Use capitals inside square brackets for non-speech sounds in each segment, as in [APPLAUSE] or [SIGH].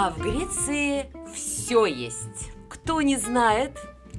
А в Греции все есть. Кто не знает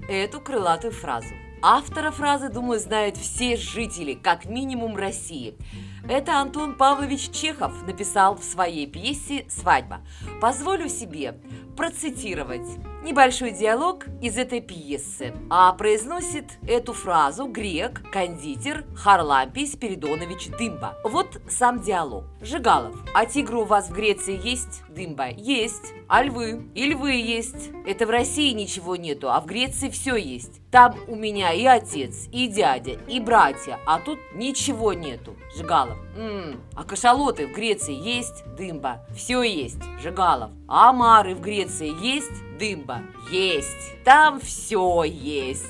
эту крылатую фразу? Автора фразы, думаю, знают все жители, как минимум России. Это Антон Павлович Чехов написал в своей пьесе «Свадьба». Позволю себе процитировать небольшой диалог из этой пьесы. А произносит эту фразу грек, кондитер Харлампий Спиридонович Дымба. Вот сам диалог. Жигалов. А тигры у вас в Греции есть? Дымба. Есть. А львы? И львы есть. Это в России ничего нету, а в Греции все есть. Там у меня и отец, и дядя, и братья, а тут ничего нету. Жигалов. М-м, а кашалоты в Греции есть? Дымба. Все есть. Жигалов. А омары в Греции есть? Дымба. Есть. Там все есть.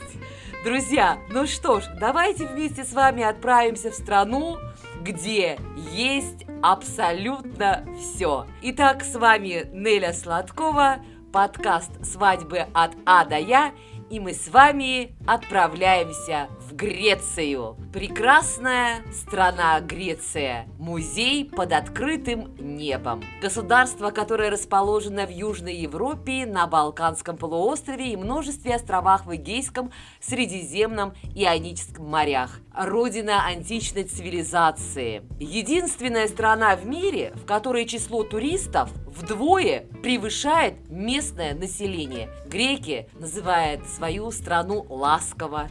Друзья, ну что ж, давайте вместе с вами отправимся в страну, где есть абсолютно все. Итак, с вами Неля Сладкова, подкаст «Свадьбы от А до Я», и мы с вами отправляемся в Грецию. Прекрасная страна Греция. Музей под открытым небом. Государство, которое расположено в Южной Европе, на Балканском полуострове и множестве островах в Эгейском, Средиземном и Ионическом морях. Родина античной цивилизации. Единственная страна в мире, в которой число туристов вдвое превышает местное население. Греки называют свою страну ласково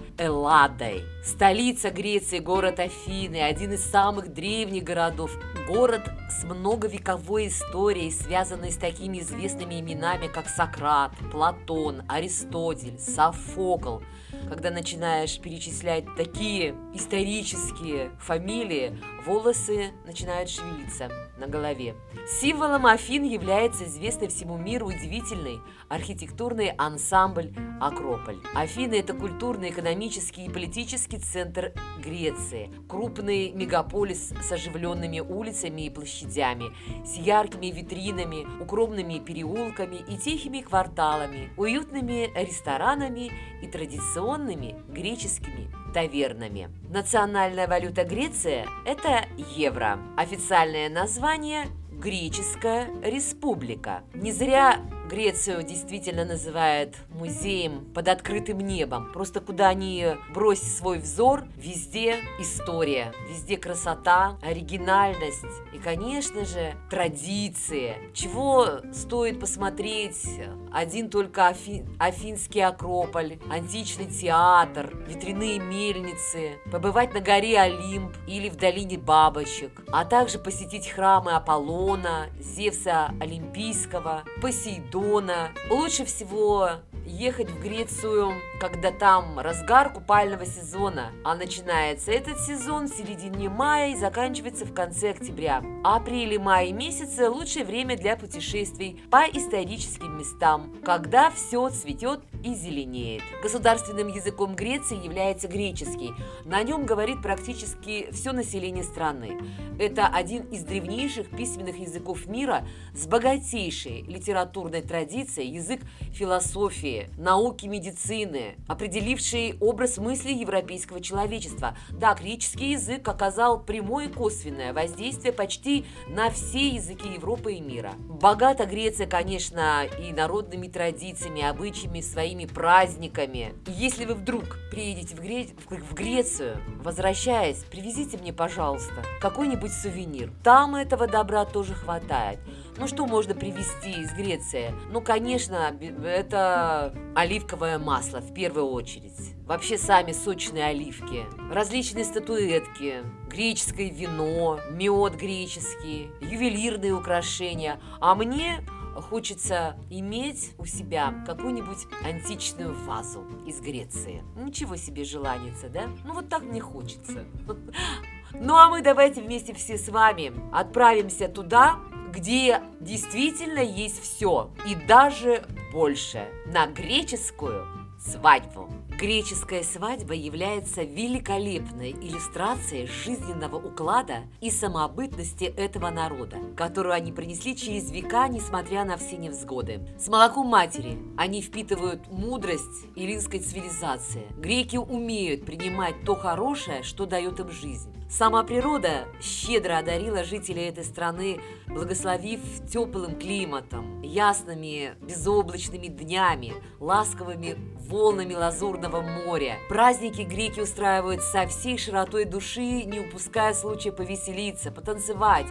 Элладой. Столица Греции, город Афины, один из самых древних городов. Город с многовековой историей, связанный с такими известными именами, как Сократ, Платон, Аристотель, Софокл. Когда начинаешь перечислять такие исторические фамилии, волосы начинают шевелиться на голове. Символом Афин является известный всему миру удивительный архитектурный ансамбль Акрополь. Афины – это культурный, экономический и политический центр Греции. Крупный мегаполис с оживленными улицами и площадями, с яркими витринами, укромными переулками и тихими кварталами, уютными ресторанами и традиционными греческими тавернами. Национальная валюта Греции – это евро. Официальное название – Греческая республика. Не зря Грецию действительно называют музеем под открытым небом. Просто куда ни брось свой взор, везде история, везде красота, оригинальность и, конечно же, традиции. Чего стоит посмотреть один только Афи... Афинский Акрополь, античный театр, ветряные мельницы, побывать на горе Олимп или в долине Бабочек, а также посетить храмы Аполлона, Зевса Олимпийского, Посейдона, Дона. Лучше всего ехать в Грецию, когда там разгар купального сезона, а начинается этот сезон в середине мая и заканчивается в конце октября. Апрель и май месяцы – лучшее время для путешествий по историческим местам, когда все цветет и зеленеет. Государственным языком Греции является греческий. На нем говорит практически все население страны. Это один из древнейших письменных языков мира с богатейшей литературной традицией, язык философии, науки медицины, определивший образ мысли европейского человечества. Да, греческий язык оказал прямое и косвенное воздействие почти на все языки Европы и мира. Богата Греция, конечно, и народными традициями, обычаями, своими праздниками. Если вы вдруг приедете в, Гре... в Грецию, возвращаясь, привезите мне, пожалуйста, какой-нибудь сувенир. Там этого добра тоже хватает. Ну что можно привезти из Греции? Ну, конечно, это оливковое масло в первую очередь. Вообще сами сочные оливки, различные статуэтки, греческое вино, мед греческий, ювелирные украшения. А мне хочется иметь у себя какую-нибудь античную вазу из Греции. Ничего себе желанится, да? Ну вот так мне хочется. [LAUGHS] Ну а мы давайте вместе все с вами отправимся туда, где действительно есть все и даже больше на греческую свадьбу. Греческая свадьба является великолепной иллюстрацией жизненного уклада и самобытности этого народа, которую они принесли через века, несмотря на все невзгоды. С молоком матери они впитывают мудрость эллинской цивилизации. Греки умеют принимать то хорошее, что дает им жизнь Сама природа щедро одарила жителей этой страны, благословив теплым климатом, ясными безоблачными днями, ласковыми волнами лазурного моря. Праздники греки устраивают со всей широтой души, не упуская случая повеселиться, потанцевать,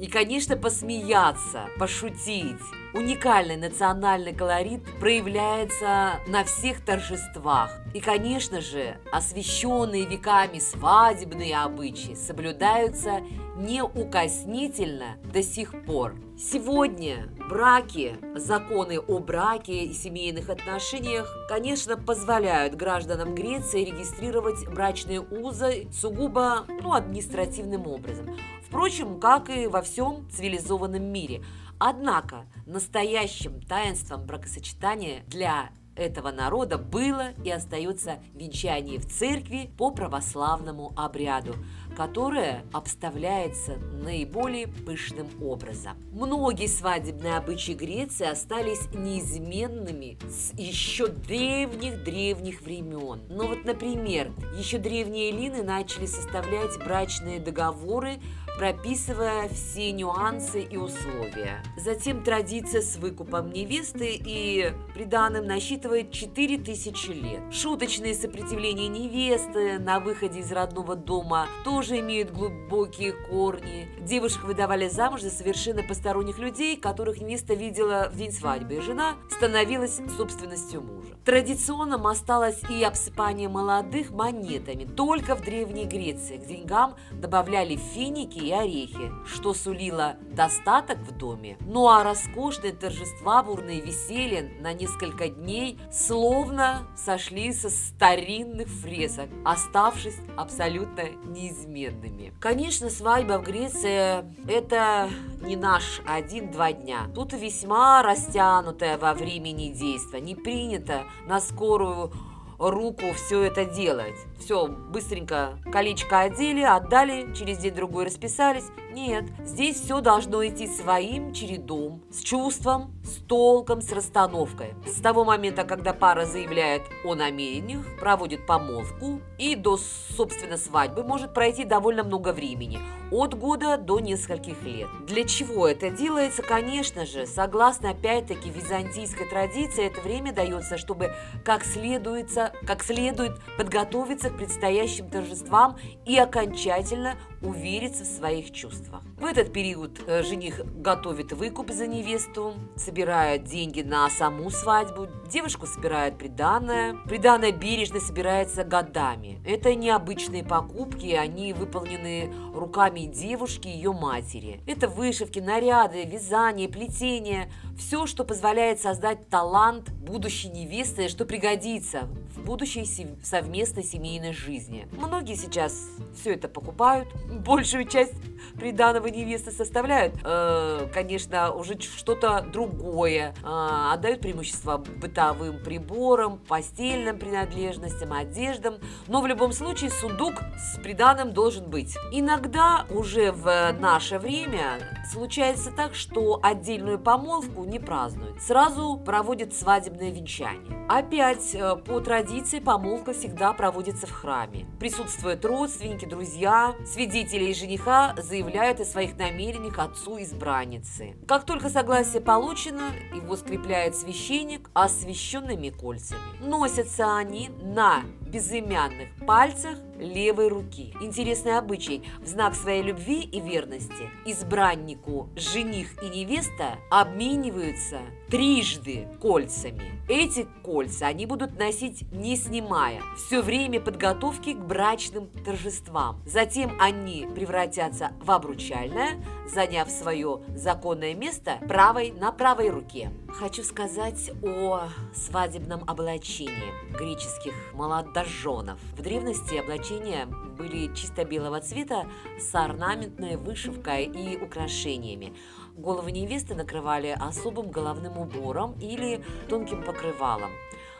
и, конечно, посмеяться, пошутить. Уникальный национальный колорит проявляется на всех торжествах. И, конечно же, освященные веками свадебные обычаи соблюдаются неукоснительно до сих пор. Сегодня браки, законы о браке и семейных отношениях, конечно, позволяют гражданам Греции регистрировать брачные узы сугубо ну, административным образом. Впрочем, как и во всем цивилизованном мире. Однако настоящим таинством бракосочетания для этого народа было и остается венчание в церкви по православному обряду – которая обставляется наиболее пышным образом. Многие свадебные обычаи Греции остались неизменными с еще древних-древних времен. Но вот, например, еще древние эллины начали составлять брачные договоры, прописывая все нюансы и условия. Затем традиция с выкупом невесты и приданым насчитывает 4000 лет. Шуточные сопротивления невесты на выходе из родного дома тоже имеют глубокие корни. Девушек выдавали замуж за совершенно посторонних людей, которых невеста видела в день свадьбы, и жена становилась собственностью мужа. Традиционным осталось и обсыпание молодых монетами. Только в Древней Греции к деньгам добавляли финики и орехи, что сулило достаток в доме. Ну а роскошные торжества, бурные веселья на несколько дней словно сошли со старинных фресок, оставшись абсолютно неизменными. Конечно, свадьба в Греции – это не наш один-два дня. Тут весьма растянутое во времени действие. Не принято на скорую руку все это делать. Все, быстренько колечко одели, отдали, через день-другой расписались. Нет, здесь все должно идти своим чередом, с чувством, с толком, с расстановкой. С того момента, когда пара заявляет о намерениях, проводит помолвку, и до, собственно, свадьбы может пройти довольно много времени, от года до нескольких лет. Для чего это делается? Конечно же, согласно, опять-таки, византийской традиции, это время дается, чтобы как следует, как следует подготовиться к предстоящим торжествам и окончательно увериться в своих чувствах. В этот период э, жених готовит выкуп за невесту, собирает деньги на саму свадьбу, девушку собирает приданное. Приданное бережно собирается годами. Это необычные покупки, они выполнены руками девушки и ее матери. Это вышивки, наряды, вязание, плетение – все, что позволяет создать талант будущей невесты, что пригодится в будущей совместной семейной жизни. Многие сейчас все это покупают, большую часть приданого невесты составляют, э, конечно, уже что-то другое, э, отдают преимущество бытовым приборам, постельным принадлежностям, одеждам, но в любом случае сундук с приданым должен быть. Иногда уже в наше время случается так, что отдельную помолвку не празднуют, сразу проводят свадебное венчание. Опять э, по традиции помолвка всегда проводится в храме. Присутствуют родственники, друзья, свидетели и жениха заявляют о своих намерениях отцу избранницы. Как только согласие получено, его скрепляет священник освященными кольцами. Носятся они на безымянных пальцах левой руки. Интересный обычай. В знак своей любви и верности избраннику жених и невеста обмениваются трижды кольцами. Эти кольца они будут носить не снимая, все время подготовки к брачным торжествам. Затем они превратятся в обручальное, заняв свое законное место правой на правой руке. Хочу сказать о свадебном облачении греческих молодоженов. В древности облачения были чисто белого цвета с орнаментной вышивкой и украшениями. Головы невесты накрывали особым головным убором или тонким покрывалом.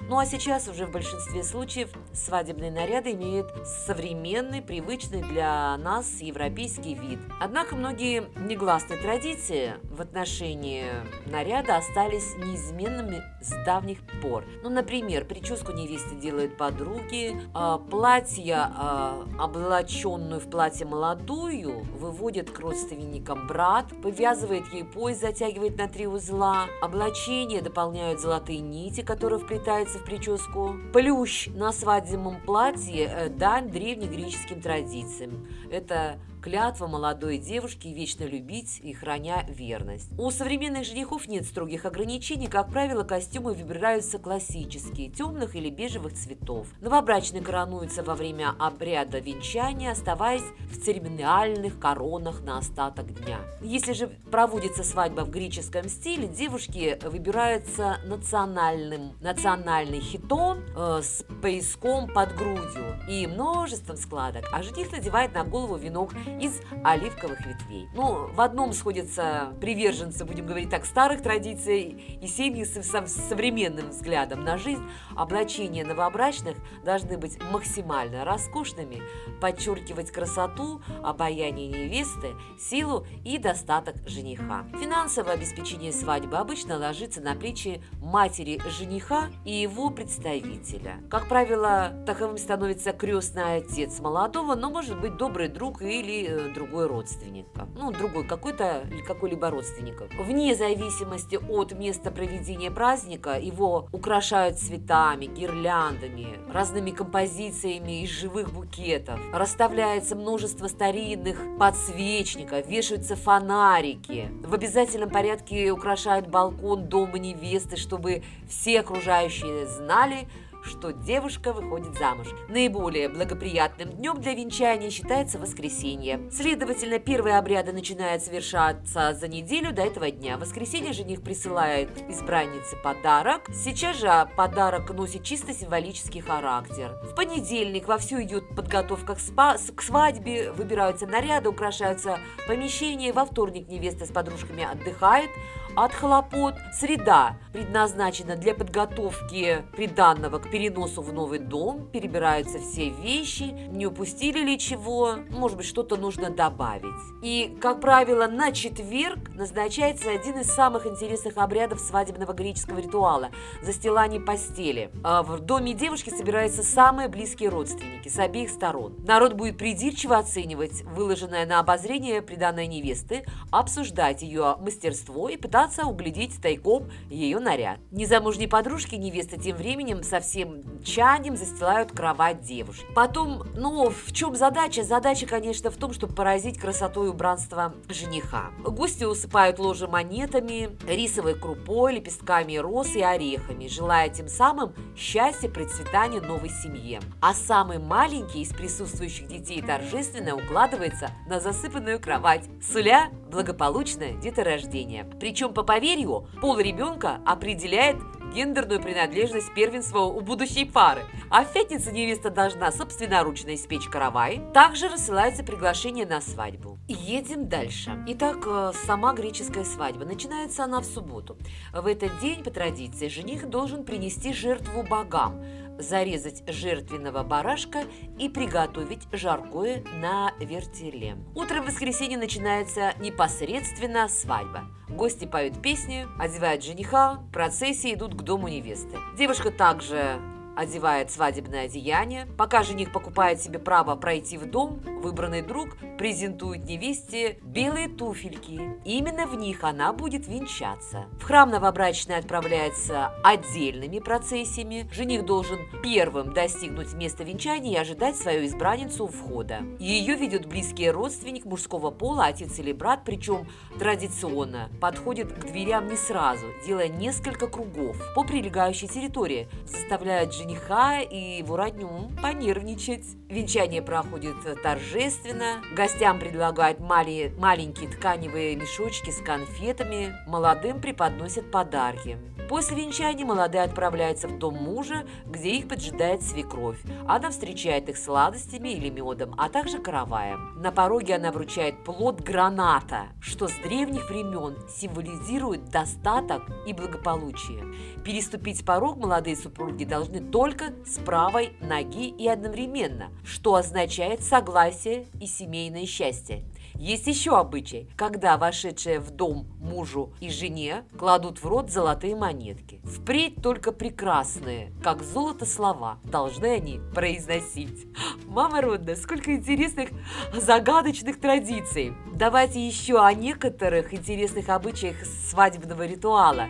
Ну а сейчас уже в большинстве случаев свадебные наряды имеют современный, привычный для нас европейский вид. Однако многие негласные традиции в отношении наряда остались неизменными с давних пор. Ну, например, прическу невесты делают подруги, а платье, а, облаченную в платье молодую, выводит к родственникам брат, повязывает ей пояс, затягивает на три узла, облачение дополняют золотые нити, которые вплетаются в прическу. Плющ на свадебном платье э, – дань древнегреческим традициям. Это клятва молодой девушки вечно любить и храня верность. У современных женихов нет строгих ограничений, как правило, костюмы выбираются классические, темных или бежевых цветов. Новобрачные коронуются во время обряда венчания, оставаясь в церемониальных коронах на остаток дня. Если же проводится свадьба в греческом стиле, девушки выбираются национальным, национальный хитон э, с пояском под грудью и множеством складок, а жених надевает на голову венок из оливковых ветвей. Ну, в одном сходятся приверженцы, будем говорить так, старых традиций и семьи с, с современным взглядом на жизнь. Облачения новобрачных должны быть максимально роскошными, подчеркивать красоту, обаяние невесты, силу и достаток жениха. Финансовое обеспечение свадьбы обычно ложится на плечи матери жениха и его представителя. Как правило, таковым становится крестный отец молодого, но может быть добрый друг или Э, другой родственник. Ну, другой какой-то какой-либо родственников. Вне зависимости от места проведения праздника его украшают цветами, гирляндами, разными композициями из живых букетов. Расставляется множество старинных подсвечников, вешаются фонарики. В обязательном порядке украшают балкон дома невесты, чтобы все окружающие знали, что девушка выходит замуж. Наиболее благоприятным днем для венчания считается воскресенье. Следовательно, первые обряды начинают совершаться за неделю до этого дня. В воскресенье жених присылает избраннице подарок. Сейчас же подарок носит чисто символический характер. В понедельник вовсю идет подготовка к, спа к свадьбе, выбираются наряды, украшаются помещения. Во вторник невеста с подружками отдыхает, от хлопот. Среда предназначена для подготовки приданного к переносу в новый дом. Перебираются все вещи, не упустили ли чего, может быть, что-то нужно добавить. И, как правило, на четверг назначается один из самых интересных обрядов свадебного греческого ритуала – застилание постели. А в доме девушки собираются самые близкие родственники с обеих сторон. Народ будет придирчиво оценивать выложенное на обозрение приданное невесты, обсуждать ее мастерство и пытаться пытаться углядеть тайком ее наряд. Незамужние подружки невесты тем временем со всем чанием застилают кровать девушки. Потом, ну, в чем задача? Задача, конечно, в том, чтобы поразить красотой убранства жениха. Гости усыпают ложе монетами, рисовой крупой, лепестками роз и орехами, желая тем самым счастья, процветания новой семье. А самый маленький из присутствующих детей торжественно укладывается на засыпанную кровать, суля благополучное деторождение. Причем, по поверью, пол ребенка определяет гендерную принадлежность первенства у будущей пары. А в пятницу невеста должна собственноручно испечь каравай. Также рассылается приглашение на свадьбу. Едем дальше. Итак, э, сама греческая свадьба. Начинается она в субботу. В этот день, по традиции, жених должен принести жертву богам зарезать жертвенного барашка и приготовить жаркое на вертеле. Утром в воскресенье начинается непосредственно свадьба. Гости поют песни, одевают жениха, процессии идут к дому невесты. Девушка также одевает свадебное одеяние. Пока жених покупает себе право пройти в дом, выбранный друг презентует невесте белые туфельки. Именно в них она будет венчаться. В храм новобрачная отправляется отдельными процессиями. Жених должен первым достигнуть места венчания и ожидать свою избранницу у входа. Ее ведет близкий родственник мужского пола, отец или брат, причем традиционно подходит к дверям не сразу, делая несколько кругов по прилегающей территории, заставляет жениха и родню понервничать. Венчание проходит торжественно. Гостям предлагают мали маленькие тканевые мешочки с конфетами. Молодым преподносят подарки. После венчания молодые отправляются в дом мужа, где их поджидает свекровь. Она встречает их сладостями или медом, а также караваем. На пороге она вручает плод граната, что с древних времен символизирует достаток и благополучие. Переступить порог молодые супруги должны только с правой ноги и одновременно, что означает согласие и семейное счастье. Есть еще обычай, когда вошедшие в дом мужу и жене кладут в рот золотые монетки. Впредь только прекрасные, как золото слова, должны они произносить. Мама родная, сколько интересных загадочных традиций. Давайте еще о некоторых интересных обычаях свадебного ритуала.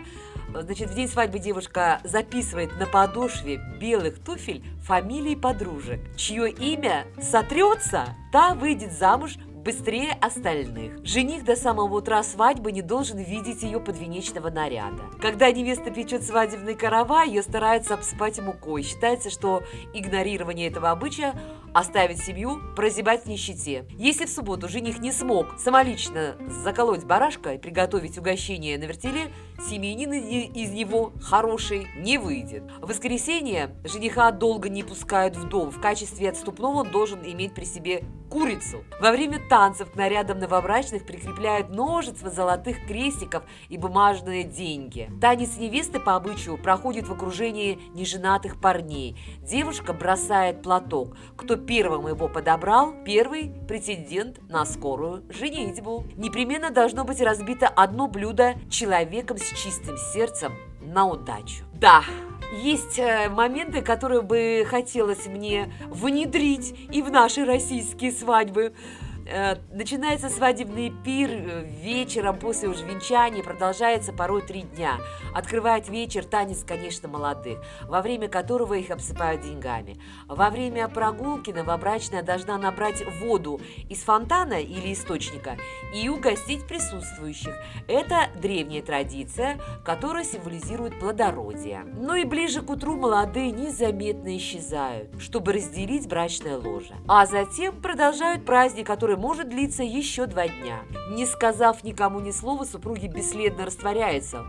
Значит, в день свадьбы девушка записывает на подошве белых туфель фамилии подружек, чье имя сотрется, та выйдет замуж быстрее остальных. Жених до самого утра свадьбы не должен видеть ее подвенечного наряда. Когда невеста печет свадебный каравай, ее стараются обсыпать мукой. Считается, что игнорирование этого обычая оставит семью прозябать в нищете. Если в субботу жених не смог самолично заколоть барашка и приготовить угощение на вертеле, семьянин из него хороший не выйдет. В воскресенье жениха долго не пускают в дом. В качестве отступного он должен иметь при себе курицу. Во время танцев к нарядам новобрачных прикрепляют множество золотых крестиков и бумажные деньги. Танец невесты по обычаю проходит в окружении неженатых парней. Девушка бросает платок. Кто первым его подобрал, первый претендент на скорую женитьбу. Непременно должно быть разбито одно блюдо человеком с чистым сердцем на удачу. Да, есть э, моменты, которые бы хотелось мне внедрить и в наши российские свадьбы. Э, начинается свадебный пир э, вечером после уже венчания, продолжается порой три дня. Открывает вечер танец, конечно, молодых, во время которого их обсыпают деньгами. Во время прогулки новобрачная должна набрать воду из фонтана или источника и угостить присутствующих. Это древняя традиция, которая символизирует плодородие. Но и ближе к утру молодые незаметно исчезают, чтобы разделить брачное ложе. А затем продолжают праздник, который может длиться еще два дня. Не сказав никому ни слова, супруги бесследно растворяются,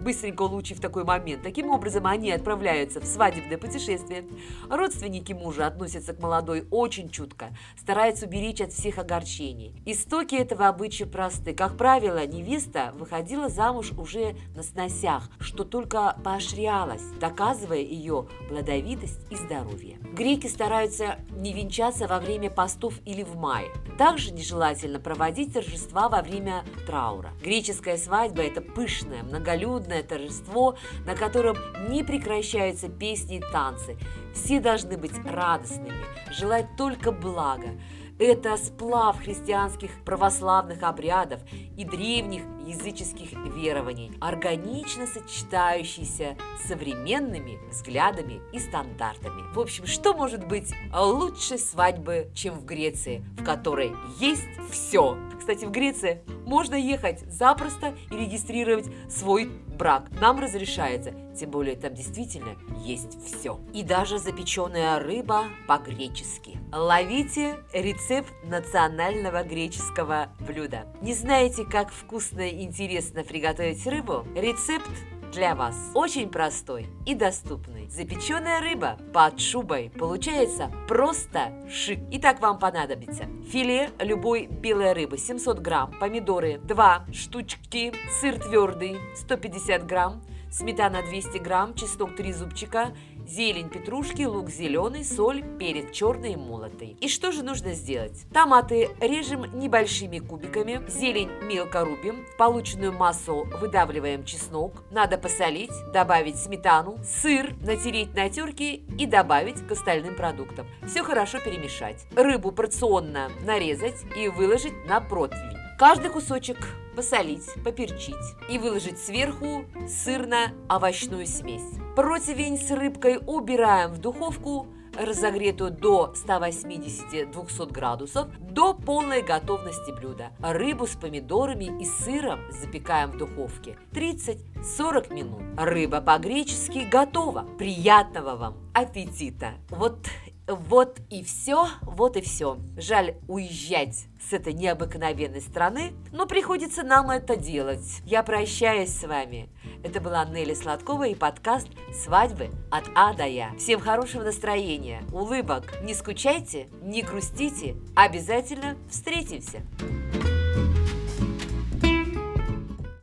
быстренько улучив такой момент. Таким образом, они отправляются в свадебное путешествие. Родственники мужа относятся к молодой очень чутко, стараются уберечь от всех огорчений. Истоки этого обычая просты. Как правило, невеста выходила замуж уже на сносях, что только поощрялось, доказывая ее плодовитость и здоровье. Греки стараются не венчаться во время постов или в мае. Также нежелательно проводить торжества во время траура. Греческая свадьба – это пышное, многолюдное торжество, на котором не прекращаются песни и танцы. Все должны быть радостными, желать только блага. Это сплав христианских православных обрядов и древних языческих верований, органично сочетающийся с современными взглядами и стандартами. В общем, что может быть лучше свадьбы, чем в Греции, в которой есть все? Кстати, в Греции можно ехать запросто и регистрировать свой брак. Нам разрешается, тем более там действительно есть все. И даже запеченная рыба по-гречески. Ловите рецепт национального греческого блюда. Не знаете, как вкусно интересно приготовить рыбу? Рецепт для вас. Очень простой и доступный. Запеченная рыба под шубой получается просто шик. Итак, вам понадобится филе любой белой рыбы 700 грамм, помидоры 2 штучки, сыр твердый 150 грамм, сметана 200 грамм, чеснок 3 зубчика, зелень петрушки, лук зеленый, соль, перец черный и молотый. И что же нужно сделать? Томаты режем небольшими кубиками, зелень мелко рубим, в полученную массу выдавливаем чеснок, надо посолить, добавить сметану, сыр натереть на терке и добавить к остальным продуктам. Все хорошо перемешать. Рыбу порционно нарезать и выложить на противень. Каждый кусочек посолить, поперчить и выложить сверху сырно-овощную смесь. Противень с рыбкой убираем в духовку, разогретую до 180-200 градусов, до полной готовности блюда. Рыбу с помидорами и сыром запекаем в духовке 30-40 минут. Рыба по-гречески готова. Приятного вам аппетита! Вот Вот и все, вот и все. Жаль уезжать с этой необыкновенной страны, но приходится нам это делать. Я прощаюсь с вами. Это была Нелли Сладкова и подкаст «Свадьбы от А до Я». Всем хорошего настроения, улыбок, не скучайте, не грустите, обязательно встретимся.